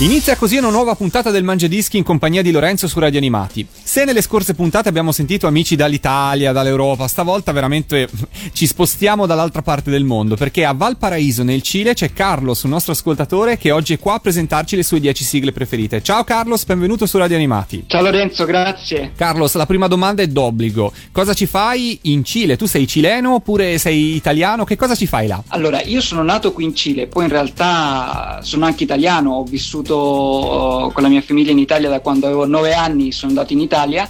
Inizia così una nuova puntata del Mangiadischi in compagnia di Lorenzo su Radio Animati. Se nelle scorse puntate abbiamo sentito amici dall'Italia, dall'Europa, stavolta veramente ci spostiamo dall'altra parte del mondo perché a Valparaíso nel Cile c'è Carlos, un nostro ascoltatore che oggi è qua a presentarci le sue 10 sigle preferite. Ciao Carlos, benvenuto su Radio Animati. Ciao Lorenzo, grazie. Carlos, la prima domanda è d'obbligo. Cosa ci fai in Cile? Tu sei cileno oppure sei italiano? Che cosa ci fai là? Allora, io sono nato qui in Cile, poi in realtà sono anche italiano, ho vissuto vissuto con la mia famiglia in Italia da quando avevo nove anni, sono andato in Italia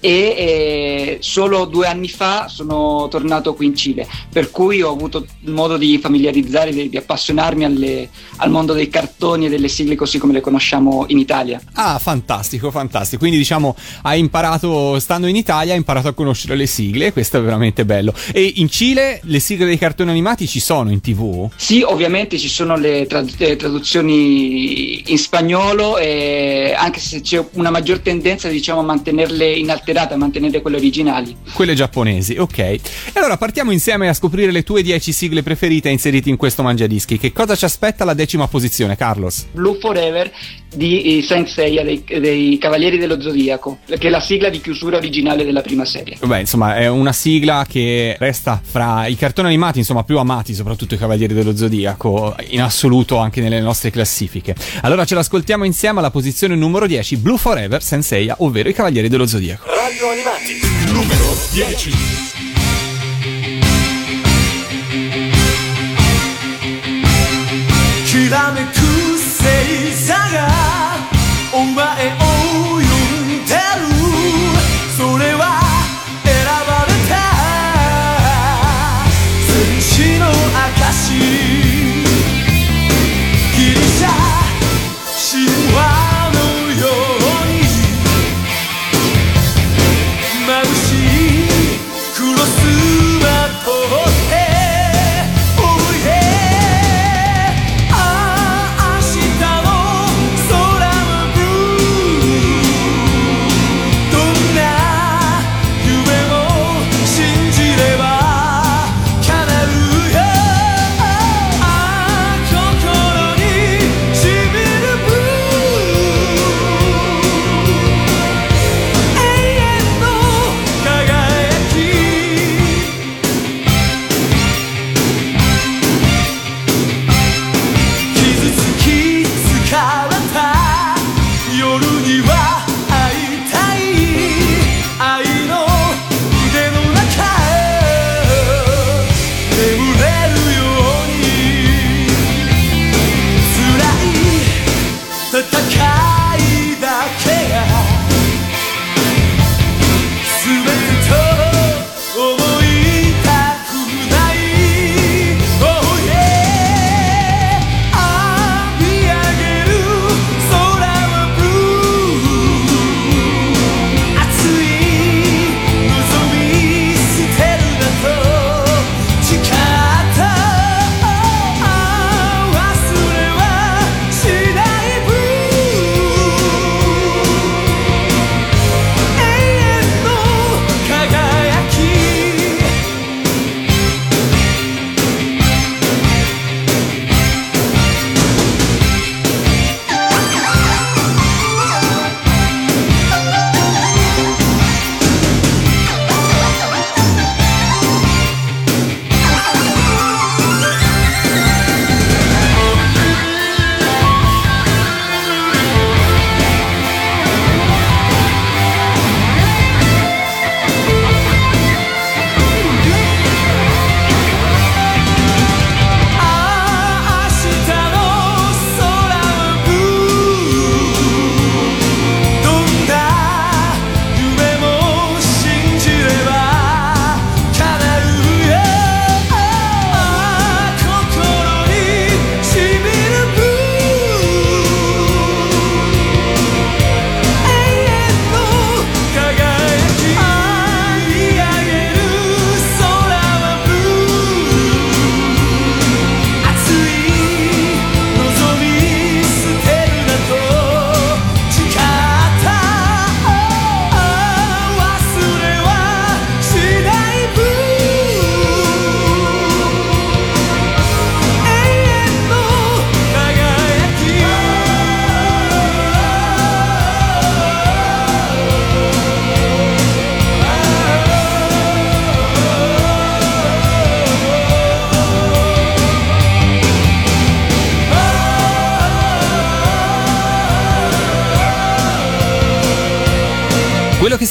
e eh, solo due anni fa sono tornato qui in Cile, per cui ho avuto modo di familiarizzare, di, di appassionarmi alle, al mondo dei cartoni e delle sigle così come le conosciamo in Italia. Ah, fantastico, fantastico. Quindi diciamo hai imparato, stando in Italia, hai imparato a conoscere le sigle, questo è veramente bello. E in Cile le sigle dei cartoni animati ci sono in tv? Sì, ovviamente ci sono le, trad- le traduzioni in spagnolo, e anche se c'è una maggior tendenza diciamo a mantenerle inalterate alterate a mantenere quelle originali. Quelle giapponesi, ok. E allora partiamo insieme a scoprire le tue 10 sigle preferite inserite in questo mangiadischi. Che cosa ci aspetta alla decima posizione, Carlos? Blue Forever di Saint Seiya dei, dei, Cavalieri dello Zodiaco, che è la sigla di chiusura originale della prima serie. Beh, insomma, è una sigla che resta fra i cartoni animati, insomma, più amati, soprattutto i Cavalieri dello Zodiaco, in assoluto anche nelle nostre classifiche. Allora ce l'ascoltiamo insieme alla posizione numero 10, Blue Forever Senseiya, ovvero i Cavalieri dello Zodiaco. Radio Animati, numero 10. き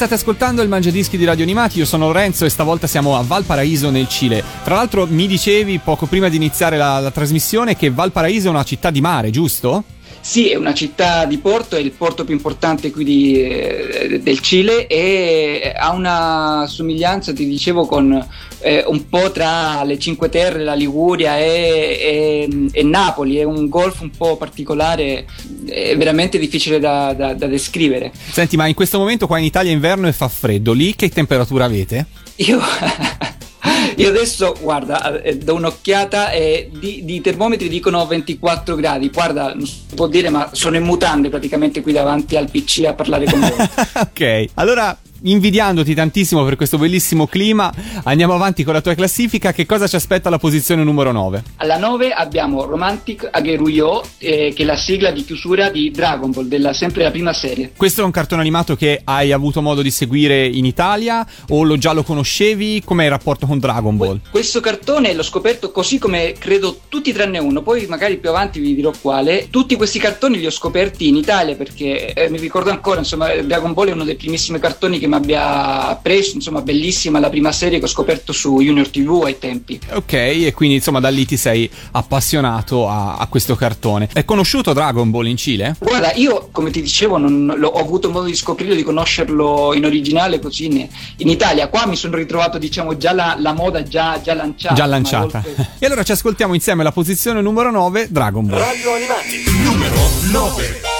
state ascoltando il Mangiadischi di Radio Animati, io sono Lorenzo e stavolta siamo a Valparaíso nel Cile. Tra l'altro mi dicevi poco prima di iniziare la, la trasmissione che Valparaíso è una città di mare, giusto? Sì, è una città di porto, è il porto più importante qui di, eh, del Cile e ha una somiglianza, ti dicevo, con eh, un po' tra le Cinque Terre, la Liguria e, e- e Napoli. È un golf un po' particolare, è veramente difficile da, da- da descrivere. Senti, ma in questo momento qua in Italia è inverno e fa freddo, lì che temperatura avete? Io, io adesso, guarda, eh, do un'occhiata e di, di termometri dicono 24 gradi. Guarda, non si può dire, ma sono in mutande praticamente qui davanti al PC a parlare con voi. ok, allora invidiandoti tantissimo per questo bellissimo clima, andiamo avanti con la tua classifica. Che cosa ci aspetta alla posizione numero 9? Alla 9 abbiamo Romantic Ageruyo, eh, che è la sigla di chiusura di Dragon Ball, della, sempre la prima serie. Questo è un cartone animato che hai avuto modo di seguire in Italia o lo già lo conoscevi? Com'è il rapporto con Dragon Ball? Questo cartone l'ho scoperto così come credo tutti tranne uno, poi magari più avanti vi dirò quale. Tutti questi cartoni li ho scoperti in Italia perché eh, mi ricordo ancora, insomma, Dragon Ball è uno dei primissimi cartoni che mi abbia preso, insomma, bellissima la prima serie che ho scoperto su Junior TV ai tempi. Ok, e quindi insomma da lì ti sei appassionato a, a questo cartone. È conosciuto Dragon Ball in Cile? Guarda, io come ti dicevo non l'ho- ho avuto modo di scoprirlo, di conoscerlo in originale così in, in Italia. Qua mi sono ritrovato, diciamo, già la, la moda già, già lanciata. Già lanciata. oltre- E allora ci ascoltiamo insieme la posizione numero 9, Dragon Ball. Radio Animati, numero 9.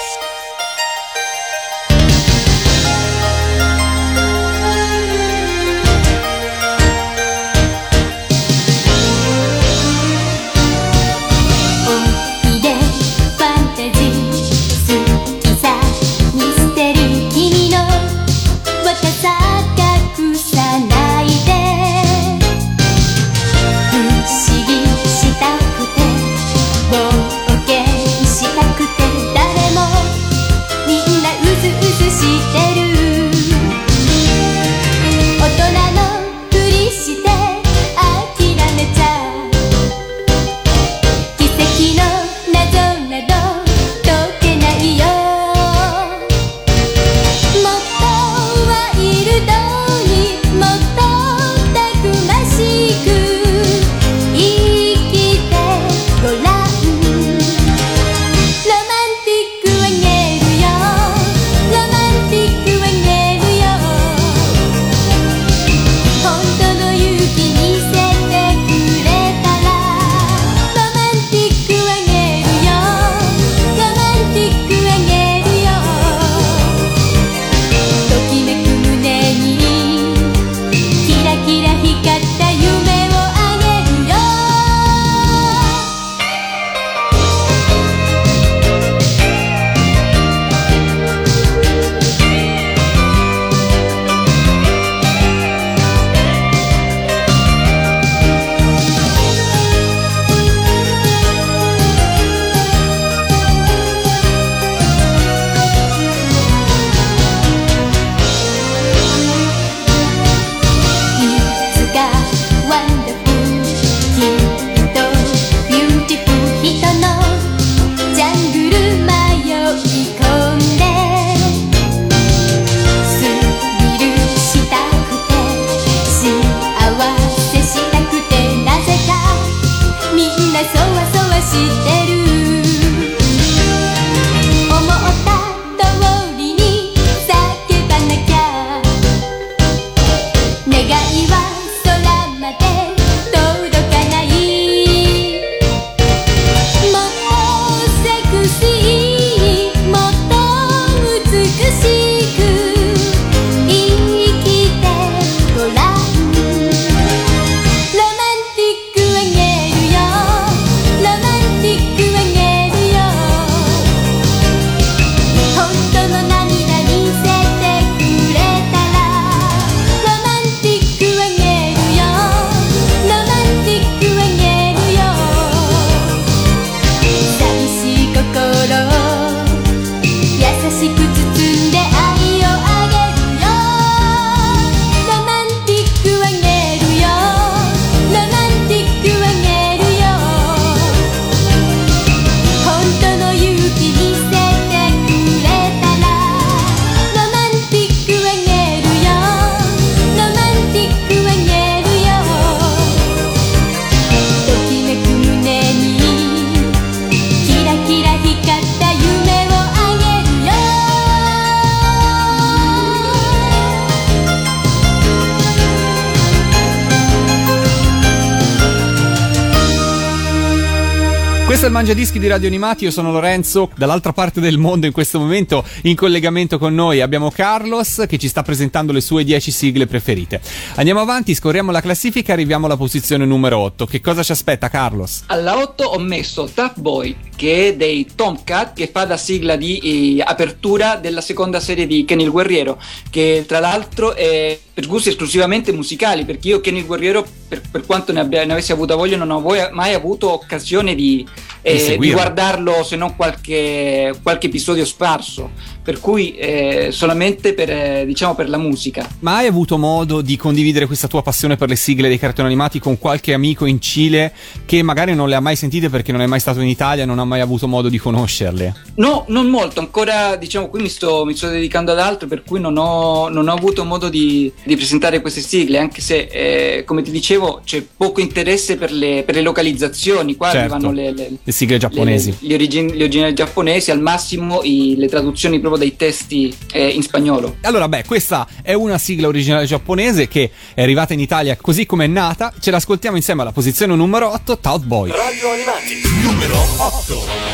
Il Mangiadischi di Radio Animati, io sono Lorenzo, dall'altra parte del mondo in questo momento in collegamento con noi abbiamo Carlos che ci sta presentando le sue 10 sigle preferite. Andiamo avanti, scorriamo la classifica arriviamo alla posizione numero 8. Che cosa ci aspetta Carlos? Alla 8 ho messo Tough Boy, che è dei Tomcat, che fa da sigla di eh, apertura della seconda serie di Kenny il Guerriero, che tra l'altro è per gusti esclusivamente musicali, perché io Kenny il Guerriero, per, per quanto ne, abbia, ne avessi avuta voglia, non ho mai avuto occasione di, eh, di seguirlo. guardarlo, se non qualche, qualche episodio sparso. Per cui eh, solamente per, eh, diciamo, per la musica. Ma hai avuto modo di condividere questa tua passione per le sigle dei cartoni animati con qualche amico in Cile che magari non le ha mai sentite perché non è mai stato in Italia, non ha mai avuto modo di conoscerle? No, non molto, ancora diciamo qui mi sto, mi sto dedicando ad altro per cui non ho, non ho avuto modo di, di presentare queste sigle, anche se eh, come ti dicevo c'è poco interesse per le, per le localizzazioni, qua Certo. arrivano le, le- Le sigle giapponesi. le- gli, origin- gli originali giapponesi, al massimo i- le traduzioni proprio dei testi eh, in spagnolo. Allora, beh, questa è una sigla originale giapponese che è arrivata in Italia così come è nata. Ce l'ascoltiamo insieme alla posizione numero 8, Tout Boy. Radio Animati numero 8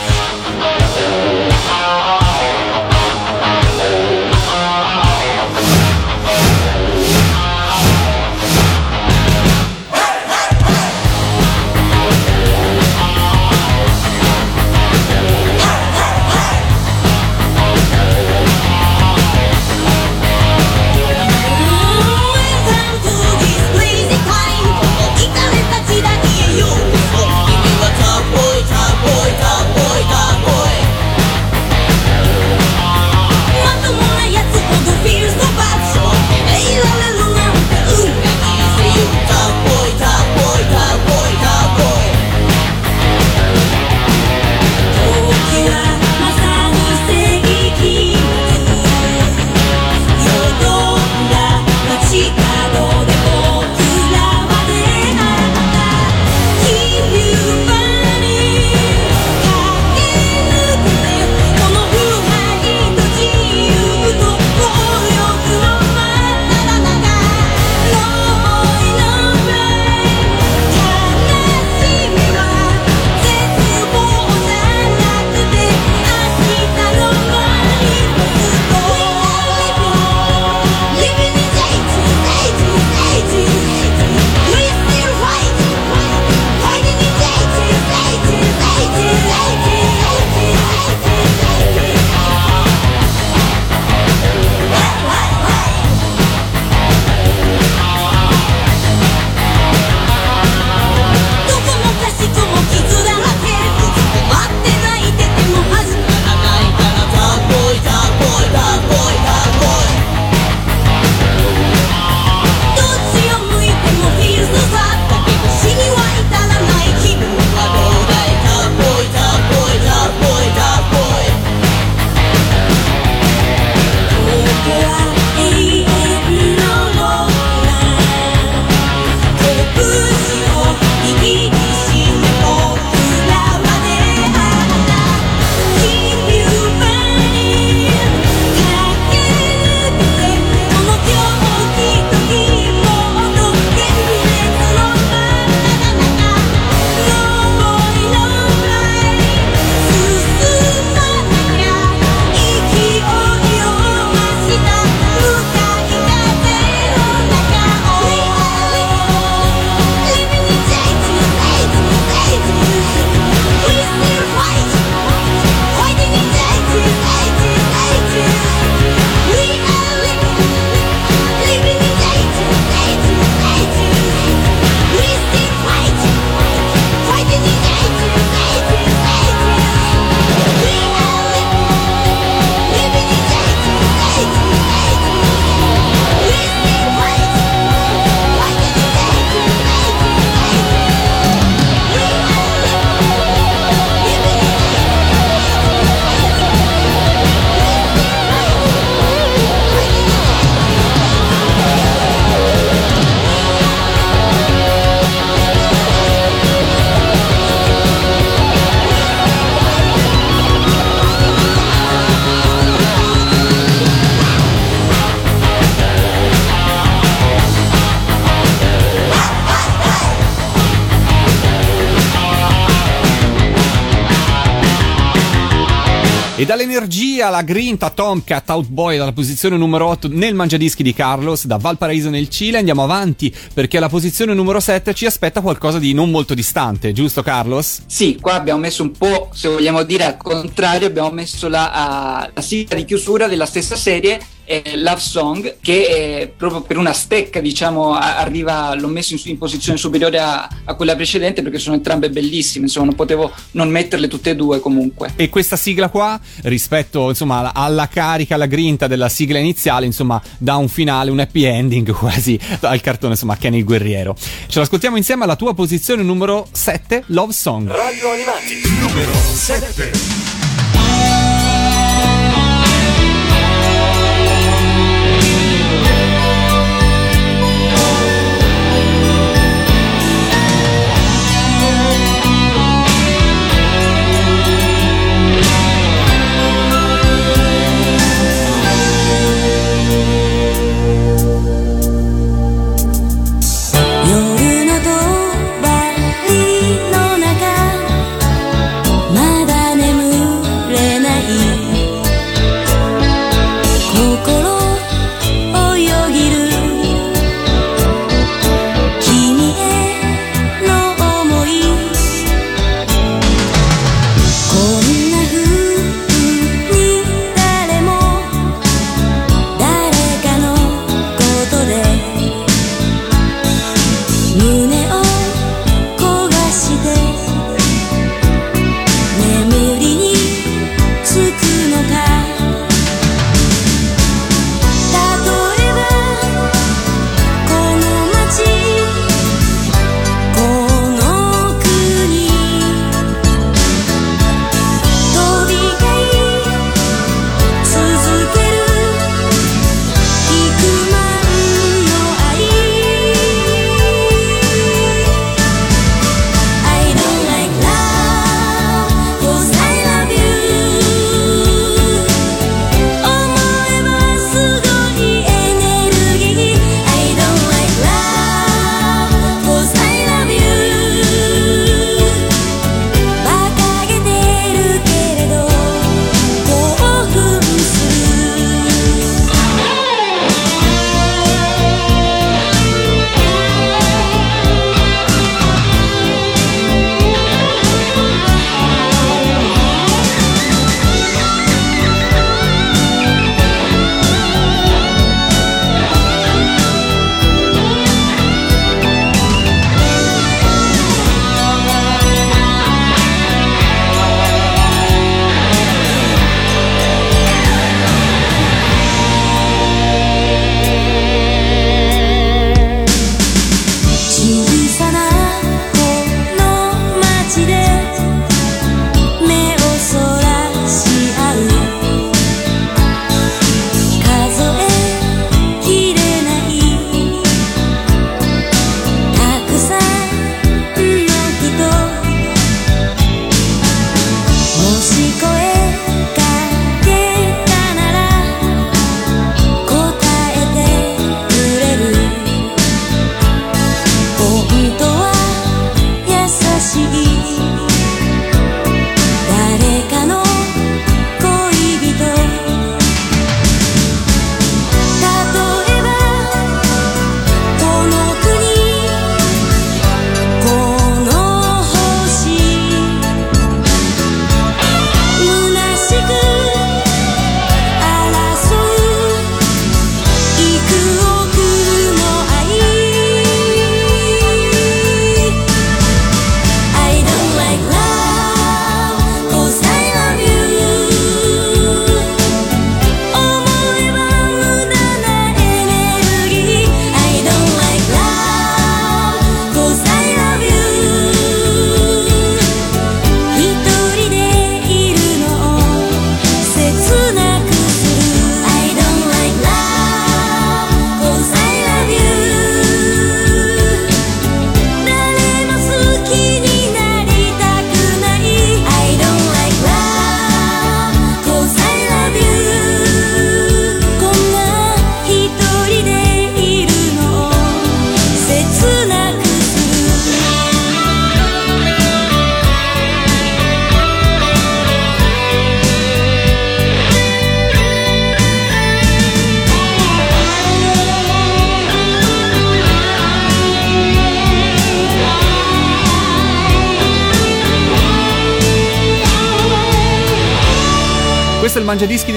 Dall'energia alla grinta Tomcat Outboy dalla posizione numero 8 nel mangiadischi di Carlos da Valparaiso nel Cile andiamo avanti perché alla posizione numero 7 ci aspetta qualcosa di non molto distante, giusto Carlos? Sì, qua abbiamo messo un po', se vogliamo dire al contrario, abbiamo messo la, ah, la sigla di chiusura della stessa serie eh, Love Song che eh, proprio per una stecca diciamo a- arriva l'ho messo in, in posizione superiore a, a quella precedente perché sono entrambe bellissime insomma non potevo non metterle tutte e due comunque E questa sigla qua, rispetto insomma alla- alla carica, alla grinta della sigla iniziale, insomma, dà un finale, un happy ending quasi al cartone, insomma, Kenny il guerriero. Ce l'ascoltiamo insieme alla tua posizione numero 7, Love Song. Radio Animati numero 7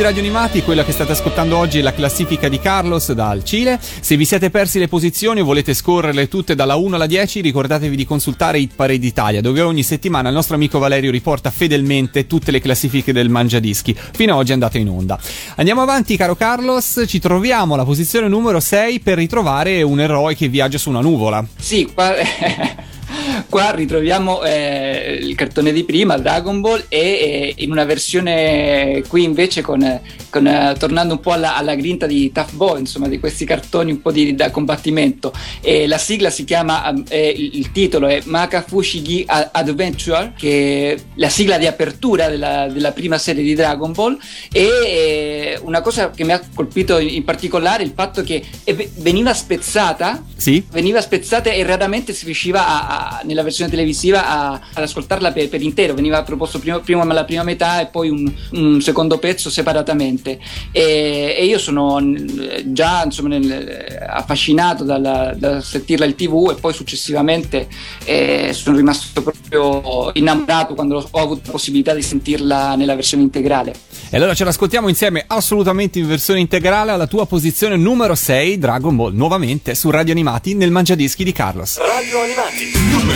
Radio Animati, quella che state ascoltando oggi è la classifica di Carlos dal Cile. Se vi siete persi le posizioni o volete scorrerle tutte dalla 1 alla 10, ricordatevi di consultare Hit Parade Italia, dove ogni settimana il nostro amico Valerio riporta fedelmente tutte le classifiche del Mangiadischi. Fino ad oggi è andata in onda. Andiamo avanti, caro Carlos, ci troviamo alla posizione numero 6 per ritrovare un eroe che viaggia su una nuvola. Sì, qua, qua ritroviamo eh, il cartone di prima, Dragon Ball, e eh, in una versione qui invece con, con, eh, tornando un po' alla, alla grinta di Tough Boy, insomma, di questi cartoni un po' di, da combattimento. E la sigla si chiama, eh, il titolo è Makafushigi Adventure, che è la sigla di apertura della, della prima serie di Dragon Ball. E una cosa che mi ha colpito in particolare è il fatto che eh, veniva spezzata Sì? veniva spezzata e raramente si riusciva a- a- nella versione televisiva a- ad ascoltarla per, per intero, veniva proposto prima, prima la prima metà e poi un, un secondo pezzo separatamente e, e io sono già insomma, nel- affascinato dalla- da sentirla in tv e poi successivamente eh, sono rimasto proprio innamorato quando ho avuto la possibilità di sentirla nella versione integrale. E allora ce l'ascoltiamo insieme assolutamente in versione integrale alla tua posizione numero 6, Dragon Ball, nuovamente su Radio Animati nel Mangiadischi di Carlos. Radio Animati, numero 6.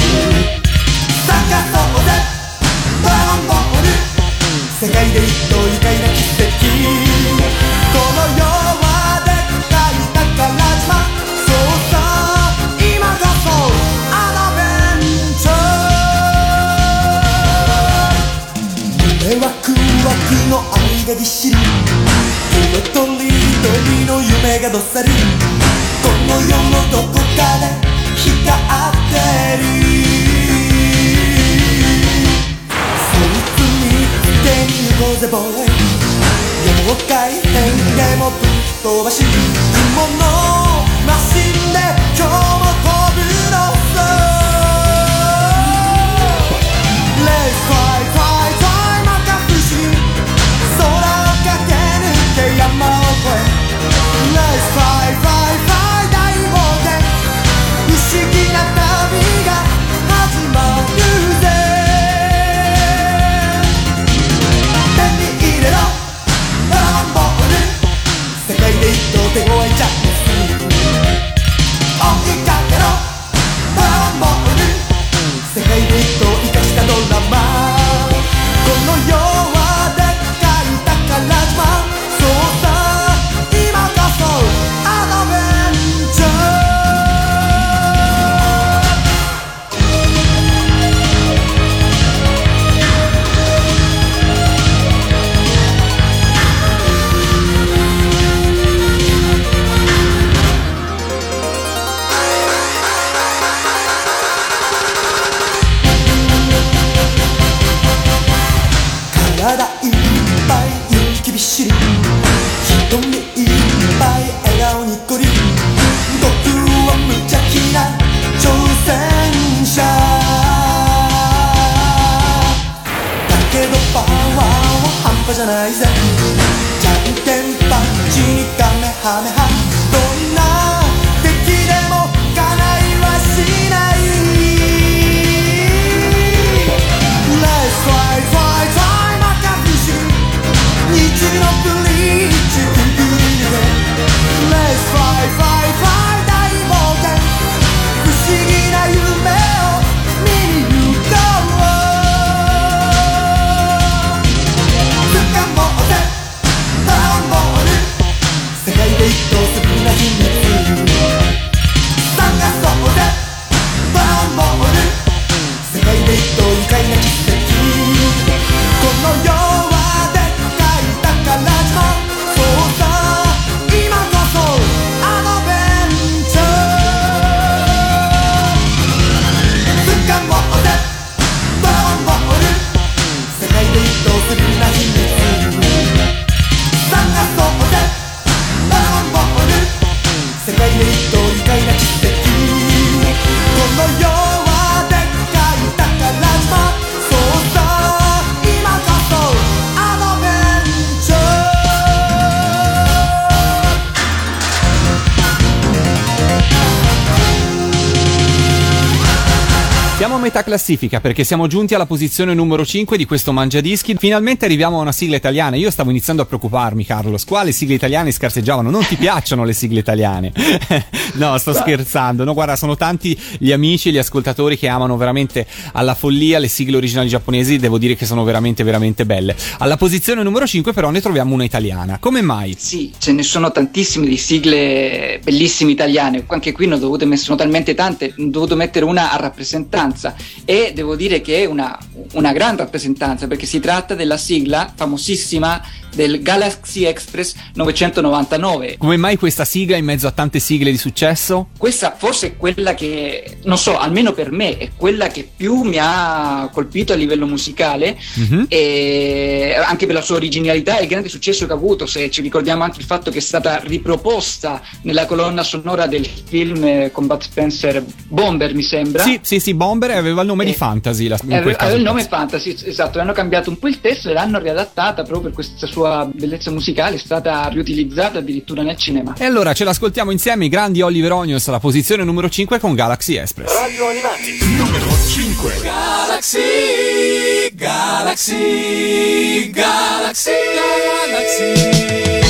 Siamo a metà classifica perché siamo giunti alla posizione numero 5 di questo Mangiadischi. Finalmente arriviamo a una sigla italiana. Io stavo iniziando a preoccuparmi, Carlos. Quali sigle italiane scarseggiavano? Non ti piacciono le sigle italiane? no, sto scherzando. No, guarda, sono tanti gli amici e gli ascoltatori che amano veramente alla follia le sigle originali giapponesi. Devo dire che sono veramente, veramente belle. Alla posizione numero 5, però, ne troviamo una italiana. Come mai? Sì, ce ne sono tantissime di sigle bellissime italiane. Anche qui ne ho dovute sono talmente tante, ho dovuto mettere una a rappresentanza. E devo dire che è una, una gran rappresentanza perché si tratta della sigla famosissima del Galaxy Express 999. Come mai questa sigla in mezzo a tante sigle di successo? Questa forse è quella che, non so, almeno per me, è quella che più mi ha colpito a livello musicale, Mhm. e anche per la sua originalità e il grande successo che ha avuto. Se ci ricordiamo anche il fatto che è stata riproposta nella colonna sonora del film eh, con Bud Spencer Bomber, mi sembra. Sì, sì, sì, Bomber aveva il nome di Eh, Fantasy. La, in Eh, quel aveva caso. il nome Fantasy, esatto, hanno cambiato un po' il testo e l'hanno riadattata proprio per questa sua bellezza musicale, è stata riutilizzata addirittura nel cinema. E allora ce l'ascoltiamo insieme i grandi Oliver Onions alla posizione numero 5 con Galaxy Express. Radio Animati, numero 5. Galaxy, Galaxy, Galaxy, Galaxy.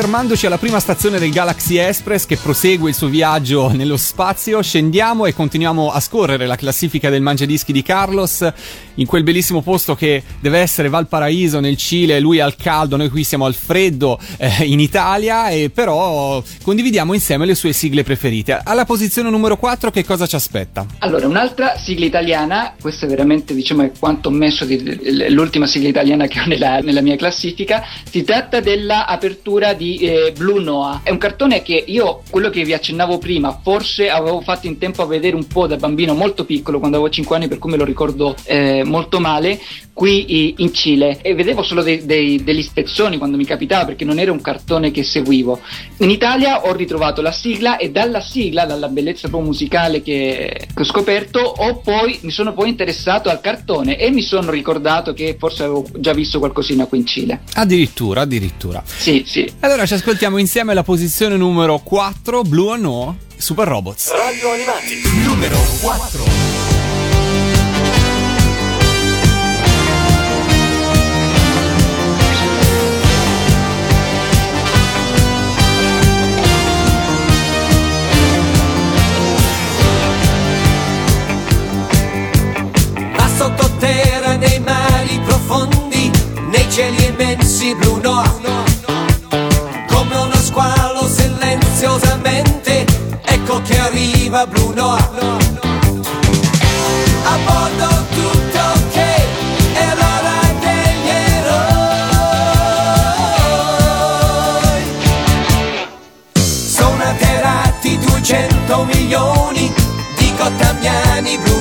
Fermandoci alla prima stazione del Galaxy Express che prosegue il suo viaggio nello spazio, scendiamo e continuiamo a scorrere la classifica del mangiadischi di Carlos in quel bellissimo posto che deve essere Valparaíso nel Cile, lui al caldo, noi qui siamo al freddo eh, in Italia e però condividiamo insieme le sue sigle preferite. Alla posizione numero 4 che cosa ci aspetta? Allora, un'altra sigla italiana, questa è veramente diciamo è quanto ho messo di, l'ultima sigla italiana che ho nella, nella mia classifica, si tratta dell'apertura di eh, Blue Noah. È un cartone che io, quello che vi accennavo prima, forse avevo fatto in tempo a vedere un po' da bambino molto piccolo, quando avevo 5 anni, per cui me lo ricordo eh, molto male, qui in Cile e vedevo solo dei- dei- degli spezzoni quando mi capitava perché non era un cartone che seguivo. In Italia ho ritrovato la sigla e dalla sigla, dalla bellezza proprio musicale che, che ho scoperto, ho poi, mi sono poi interessato al cartone e mi sono ricordato che forse avevo già visto qualcosina qui in Cile. Addirittura, addirittura. Sì, sì. Allora ci ascoltiamo insieme la posizione numero 4, Blue or No, Super Robots. Radio Animati. Numero 4. a sottoterra nei mari profondi, nei cieli immensi blu noir. Arriva blu noir. A bordo tutto ok, è l'ora degli eroi. Sono atterrati 200 milioni di cottamiani blu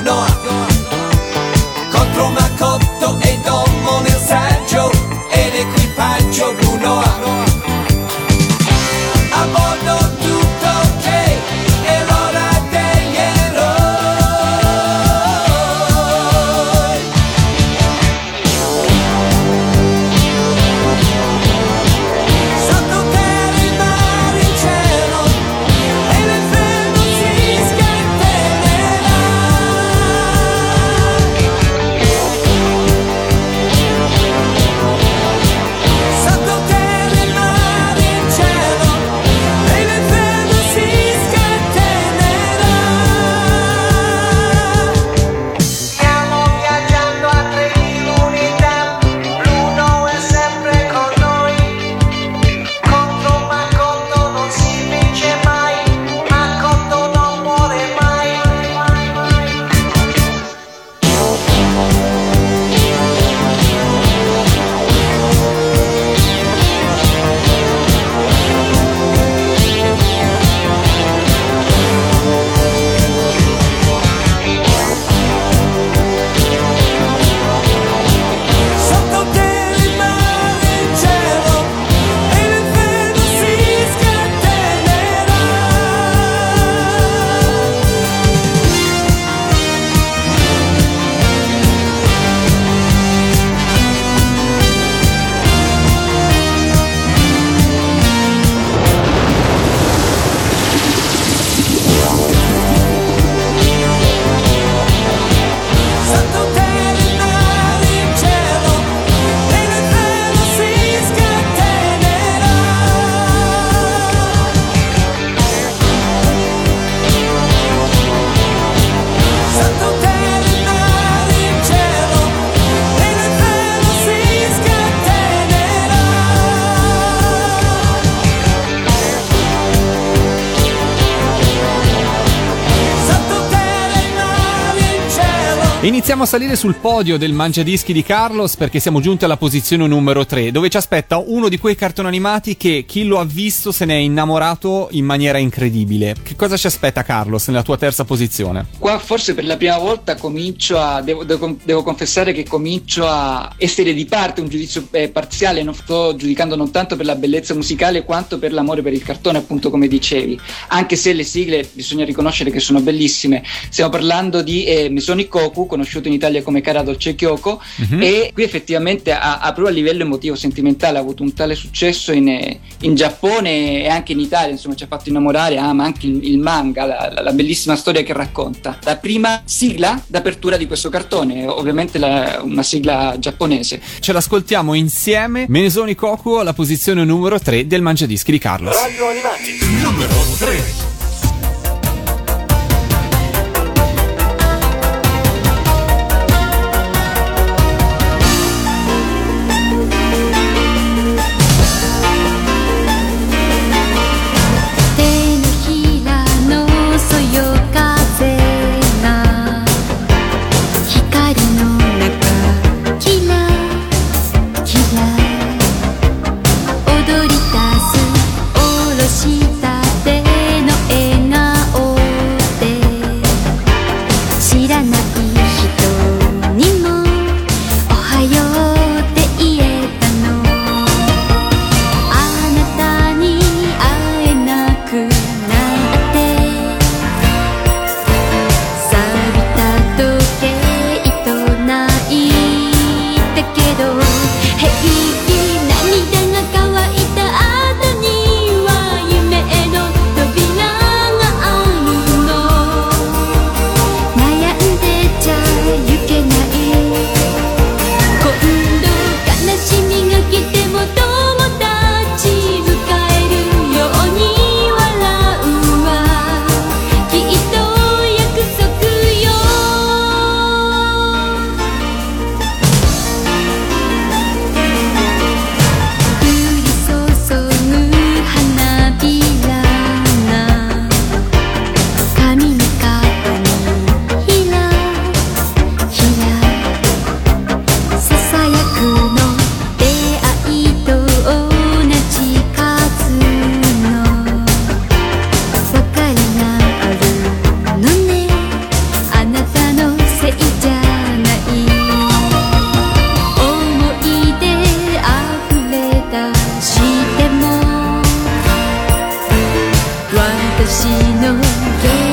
Iniziamo a salire sul podio del Mangiadischi di Carlos perché siamo giunti alla posizione numero 3, dove ci aspetta uno di quei cartoni animati che chi lo ha visto se ne è innamorato in maniera incredibile. Che cosa ci aspetta Carlos nella tua terza posizione? Qua forse per la prima volta comincio a, devo, devo- devo confessare che comincio a essere di parte, un giudizio eh, parziale, non sto giudicando non tanto per la bellezza musicale quanto per l'amore per il cartone, appunto come dicevi, anche se le sigle bisogna riconoscere che sono bellissime. Stiamo parlando di eh, Mesoni Koku conosciuto in Italia come Cara Dolce Kyoko, Mhm. e qui effettivamente ha, ha proprio a livello emotivo sentimentale ha avuto un tale successo in, in Giappone e anche in Italia, insomma ci ha fatto innamorare, ama anche il, il manga, la, la- la bellissima storia che racconta. La prima sigla d'apertura di questo cartone, ovviamente la- una sigla giapponese. Ce l'ascoltiamo insieme. Mesoni Kokuo, la posizione numero 3 del Mangiadischi di Carlos. Radio Animati, numero 3.「喜怒。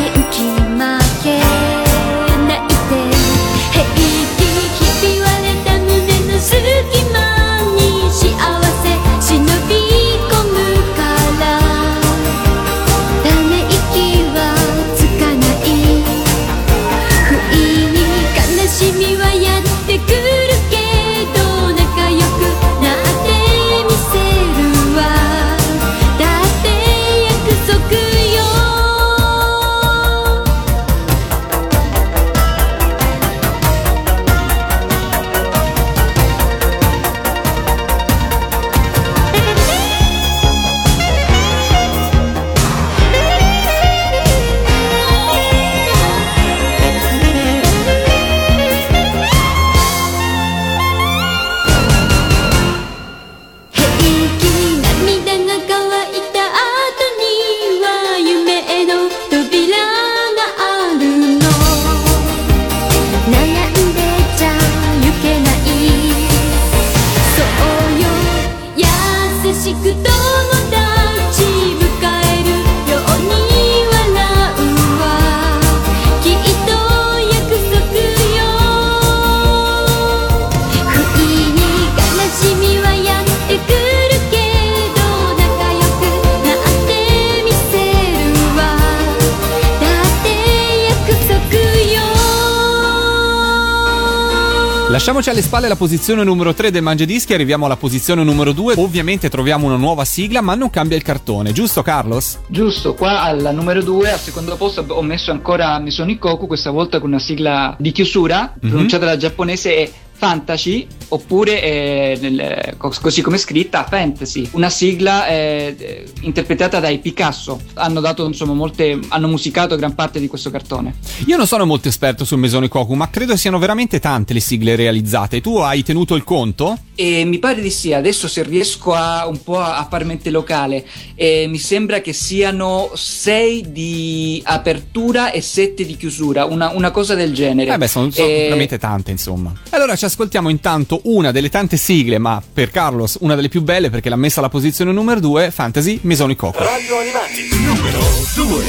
Lasciamoci alle spalle la posizione numero 3 del Mangiadischi, arriviamo alla posizione numero 2. Ovviamente troviamo una nuova sigla, ma non cambia il cartone, giusto Carlos? Giusto, qua al numero 2, al secondo posto ho messo ancora Misonikoku, questa volta con una sigla di chiusura, pronunciata dalla giapponese è Fantasy, oppure eh, nel- co- così come è scritta Fantasy, una sigla eh, eh, interpretata dai Picasso. Hanno dato insomma molte, hanno musicato gran parte di questo cartone. Io non sono molto esperto sul Mesone Koku, ma credo siano veramente tante le sigle realizzate. Tu hai tenuto il conto? E mi pare di sì, adesso se riesco a un po' a far mente locale, eh, mi sembra che siano 6 di apertura e 7 di chiusura, una, una cosa del genere. Eh beh, sono, sono Eh, veramente tante, insomma. Allora ci ascoltiamo intanto una delle tante sigle, ma per Carlos una delle più belle perché l'ha messa alla posizione numero 2, Fantasy Mesone Koku. Radio Animati, numero 2.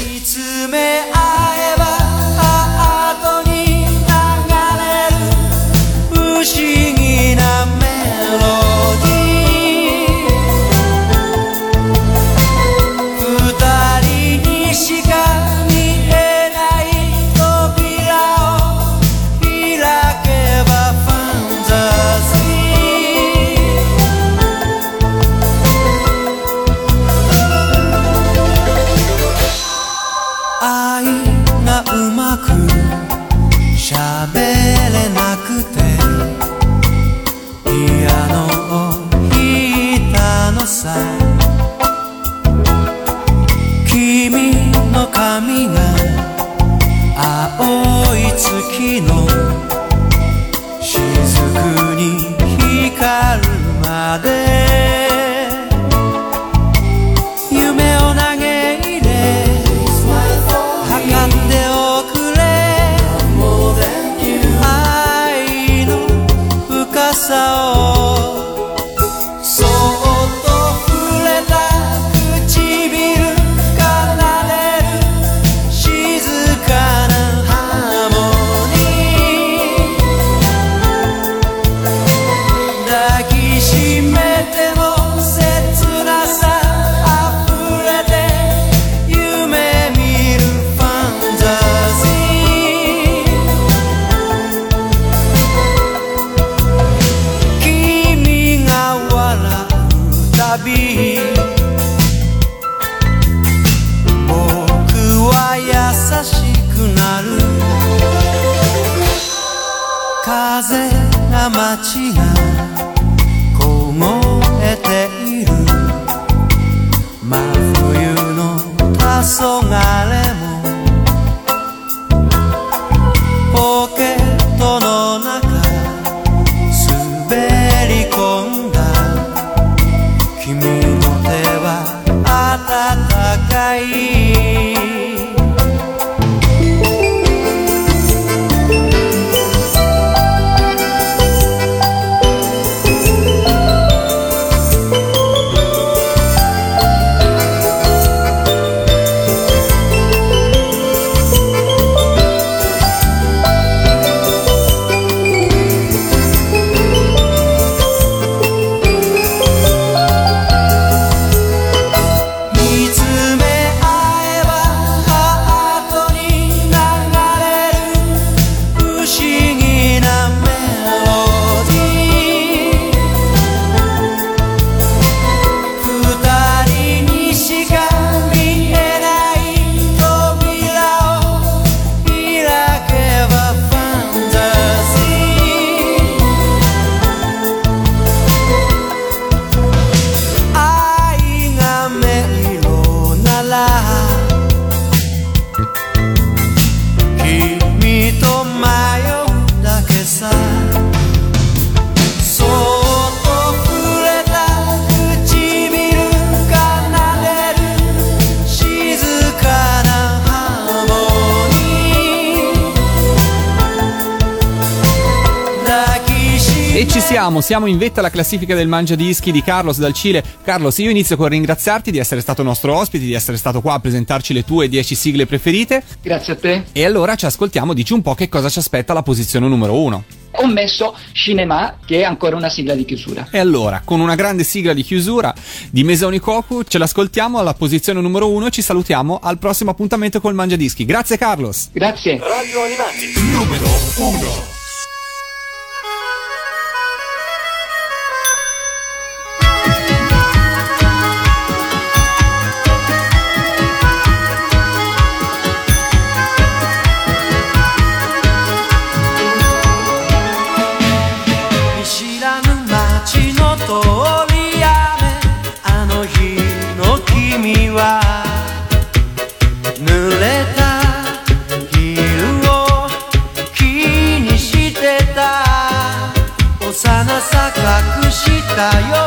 siamo in vetta alla classifica del Mangia Dischi di Carlos dal Cile. Carlos, io inizio con ringraziarti di essere stato nostro ospite, di essere stato qua a presentarci le tue 10 sigle preferite. Grazie a te. E allora ci ascoltiamo, dici un po' che cosa ci aspetta la posizione numero 1 ho messo Cinema che è ancora una sigla di chiusura. E allora, con una grande sigla di chiusura di Mesoni Koku, ce l'ascoltiamo alla posizione numero uno ci salutiamo al prossimo appuntamento col Mangia Dischi. Grazie Carlos. Grazie. Radio Animati numero 1. i cayó.